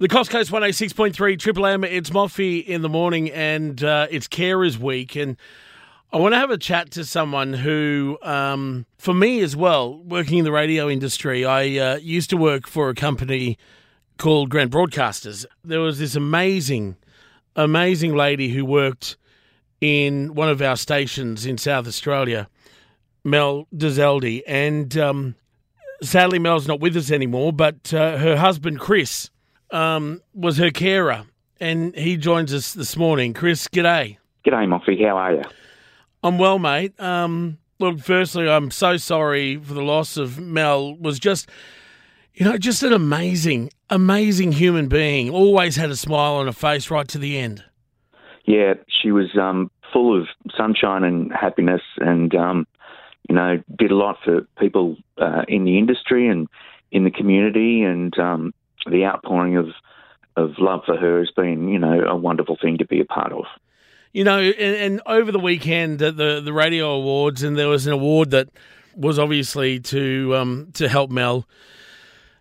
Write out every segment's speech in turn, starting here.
The Coffs Coast 106.3 Triple M, it's Moffee in the morning and uh, it's Carers Week. And I want to have a chat to someone who, um, for me as well, working in the radio industry, I uh, used to work for a company called Grant Broadcasters. There was this amazing, amazing lady who worked in one of our stations in South Australia, Mel Dzelde. And um, sadly, Mel's not with us anymore, but uh, her husband, Chris, um, was her carer, and he joins us this morning. Chris, g'day. G'day, Moffee. How are you? I'm well, mate. Um, look, firstly, I'm so sorry for the loss of Mel. Was just, you know, just an amazing, amazing human being. Always had a smile on her face right to the end. Yeah, she was um, full of sunshine and happiness, and um, you know, did a lot for people uh, in the industry and in the community, and um, the outpouring of of love for her has been, you know, a wonderful thing to be a part of. You know, and, and over the weekend at the the radio awards, and there was an award that was obviously to um, to help Mel.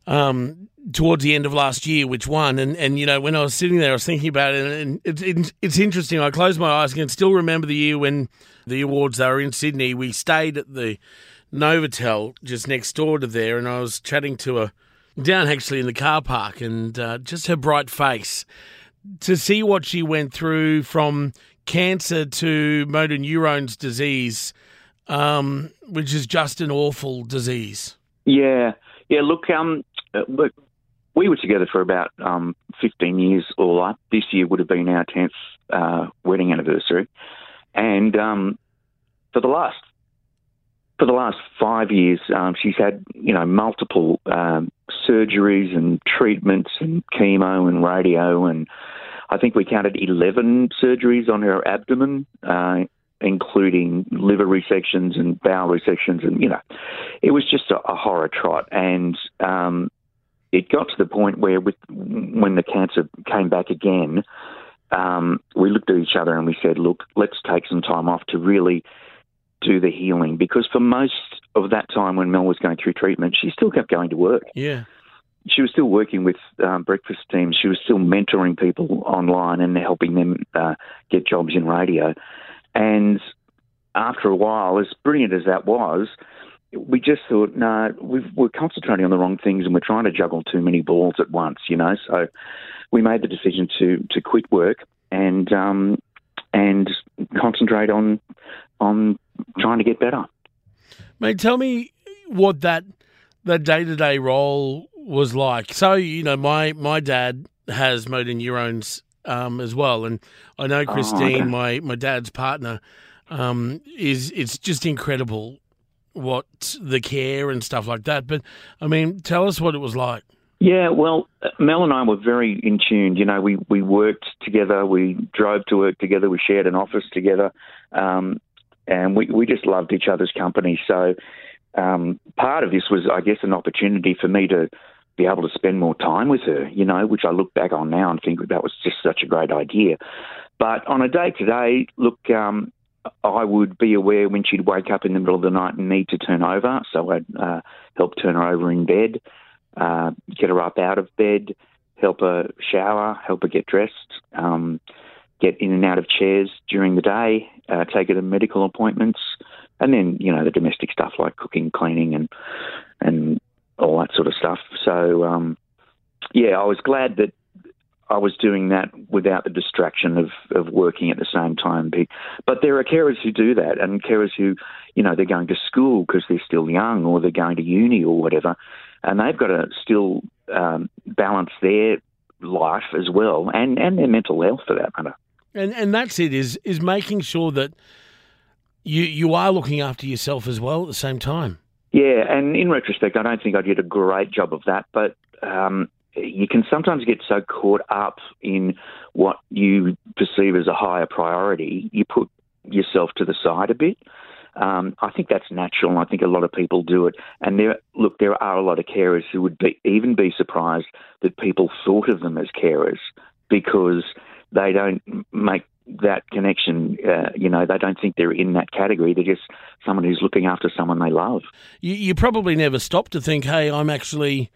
Um, towards the end of last year, which won, and and you know when I was sitting there, I was thinking about it, and it's it, it's interesting. I closed my eyes and still remember the year when the awards they were in Sydney. We stayed at the Novotel just next door to there, and I was chatting to a down actually in the car park, and uh, just her bright face to see what she went through from cancer to motor neurones disease, um, which is just an awful disease. Yeah, yeah. Look, um, look, we were together for about um, 15 years all up. This year would have been our 10th uh, wedding anniversary, and um, for the last for the last five years, um, she's had you know multiple um, surgeries and treatments and chemo and radio and I think we counted eleven surgeries on her abdomen, uh, including liver resections and bowel resections, and you know, it was just a, a horror trot. And um, it got to the point where, with when the cancer came back again, um, we looked at each other and we said, "Look, let's take some time off to really." Do the healing because for most of that time when Mel was going through treatment, she still kept going to work. Yeah. She was still working with um, breakfast teams. She was still mentoring people online and helping them uh, get jobs in radio. And after a while, as brilliant as that was, we just thought, no, we are concentrating on the wrong things and we're trying to juggle too many balls at once, you know. So we made the decision to to quit work and um, and concentrate on on trying to get better. Mate, tell me what that that day to day role was like. So you know, my my dad has motor neurons um, as well, and I know Christine, oh, okay. my my dad's partner, um, is it's just incredible what the care and stuff like that. But I mean, tell us what it was like. Yeah, well, Mel and I were very in tune. You know, we, we worked together, we drove to work together, we shared an office together. Um, and we, we just loved each other's company. So um, part of this was, I guess, an opportunity for me to be able to spend more time with her, you know, which I look back on now and think that was just such a great idea. But on a day to day, look, um, I would be aware when she'd wake up in the middle of the night and need to turn over. So I'd uh, help turn her over in bed, uh, get her up out of bed, help her shower, help her get dressed. Um, get in and out of chairs during the day, uh, take her to medical appointments, and then you know the domestic stuff like cooking, cleaning, and and all that sort of stuff. So um, yeah, I was glad that I was doing that without the distraction of, of working at the same time. But there are carers who do that, and carers who, you know, they're going to school because they're still young, or they're going to uni or whatever, and they've got to still um, balance their life as well, and, and their mental health for that matter. And and that's it is is making sure that you you are looking after yourself as well at the same time. Yeah, and in retrospect, I don't think I did a great job of that, but um, you can sometimes get so caught up in what you perceive as a higher priority, you put yourself to the side a bit. Um, I think that's natural, and I think a lot of people do it. And there, look, there are a lot of carers who would be, even be surprised that people thought of them as carers because they don't make that connection. Uh, you know, they don't think they're in that category. They're just someone who's looking after someone they love. You, you probably never stop to think, "Hey, I'm actually,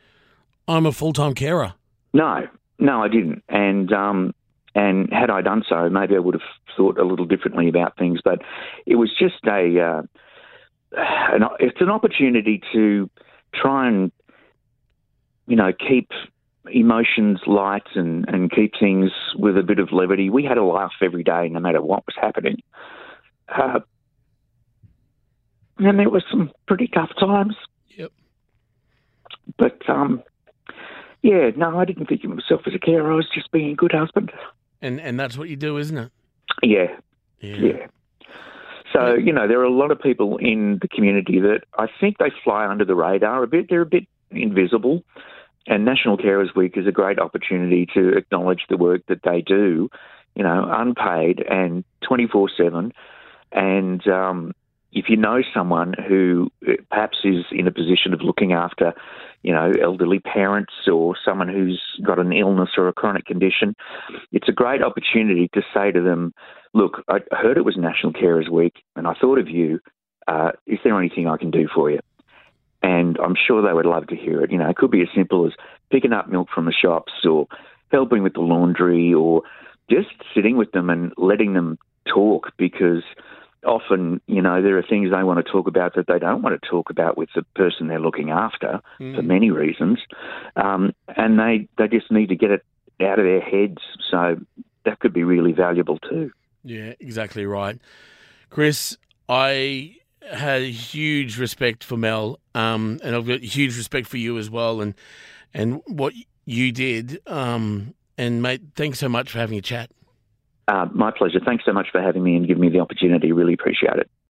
I'm a full time carer." No, no, I didn't. And um, and had I done so, maybe I would have thought a little differently about things. But it was just a uh, an, it's an opportunity to try and you know keep emotions light and, and keep things with a bit of levity. We had a laugh every day, no matter what was happening. Uh, and there were some pretty tough times. Yep. But um, yeah, no, I didn't think of myself as a carer. I was just being a good husband. And and that's what you do, isn't it? Yeah. Yeah. yeah. So, you know, there are a lot of people in the community that I think they fly under the radar a bit. They're a bit invisible. And National Carers Week is a great opportunity to acknowledge the work that they do, you know, unpaid and 24 7. And um, if you know someone who uh, perhaps is in a position of looking after, you know, elderly parents or someone who's got an illness or a chronic condition, it's a great opportunity to say to them, look, I heard it was National Carers Week and I thought of you. Uh, is there anything I can do for you? And I'm sure they would love to hear it. You know, it could be as simple as picking up milk from the shops or helping with the laundry or just sitting with them and letting them talk because – often, you know, there are things they want to talk about that they don't want to talk about with the person they're looking after mm. for many reasons, um, and they they just need to get it out of their heads. So that could be really valuable too. Yeah, exactly right, Chris. I had huge respect for Mel, um, and I've got huge respect for you as well, and and what you did. Um, and mate, thanks so much for having a chat. Uh, my pleasure. Thanks so much for having me and giving me the opportunity. Really appreciate it.